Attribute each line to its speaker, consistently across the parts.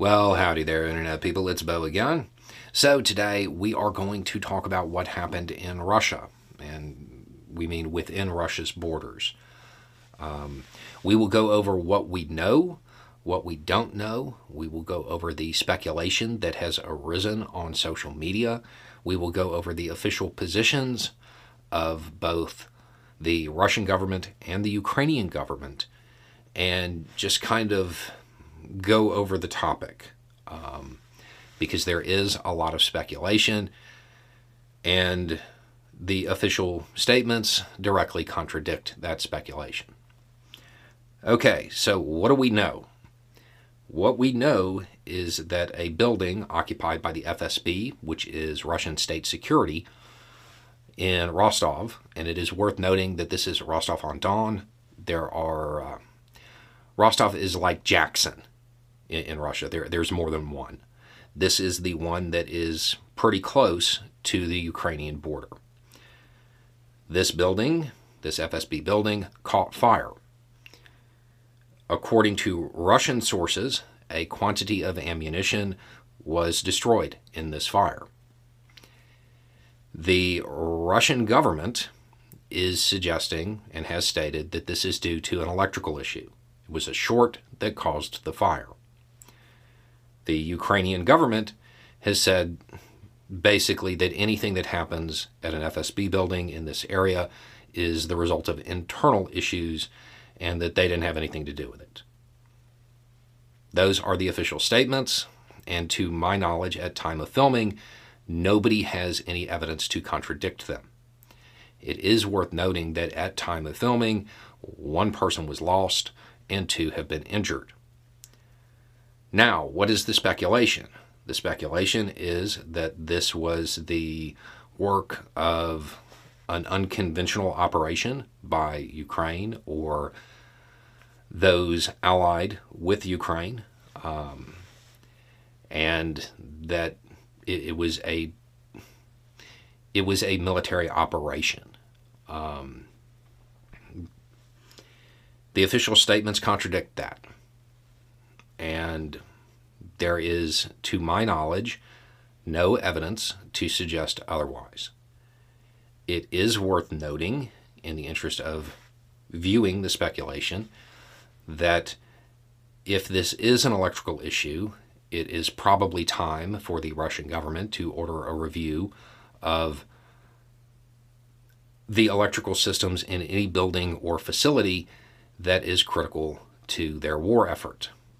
Speaker 1: Well, howdy there, Internet people. It's Beau again. So, today we are going to talk about what happened in Russia, and we mean within Russia's borders. Um, we will go over what we know, what we don't know. We will go over the speculation that has arisen on social media. We will go over the official positions of both the Russian government and the Ukrainian government and just kind of go over the topic um, because there is a lot of speculation and the official statements directly contradict that speculation. Okay, so what do we know? What we know is that a building occupied by the FSB, which is Russian state security, in Rostov, and it is worth noting that this is Rostov on Don. There are uh, Rostov is like Jackson in, in Russia. There, there's more than one. This is the one that is pretty close to the Ukrainian border. This building, this FSB building, caught fire. According to Russian sources, a quantity of ammunition was destroyed in this fire. The Russian government is suggesting and has stated that this is due to an electrical issue. It was a short that caused the fire. The Ukrainian government has said basically that anything that happens at an FSB building in this area is the result of internal issues and that they didn't have anything to do with it. Those are the official statements, and to my knowledge, at time of filming, nobody has any evidence to contradict them. It is worth noting that at time of filming, one person was lost and two have been injured. Now, what is the speculation? The speculation is that this was the work of an unconventional operation by Ukraine or those allied with Ukraine, um, and that it, it, was a it was a military operation. Um, the official statements contradict that, and there is, to my knowledge, no evidence to suggest otherwise. It is worth noting, in the interest of viewing the speculation, that if this is an electrical issue, it is probably time for the Russian government to order a review of the electrical systems in any building or facility that is critical to their war effort,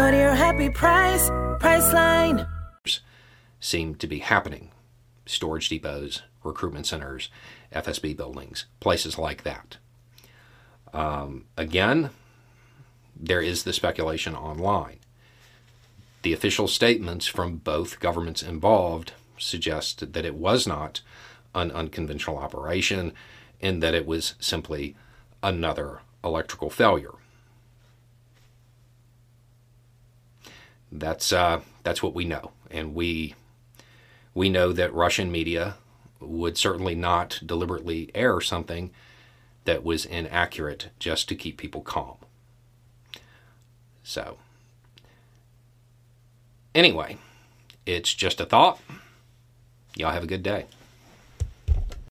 Speaker 2: Go to your happy price, Priceline
Speaker 1: seem to be happening storage depots, recruitment centers, FSB buildings, places like that. Um, again, there is the speculation online. The official statements from both governments involved suggest that it was not an unconventional operation and that it was simply another electrical failure. That's uh, that's what we know, and we we know that Russian media would certainly not deliberately air something that was inaccurate just to keep people calm. So, anyway, it's just a thought. Y'all have a good day.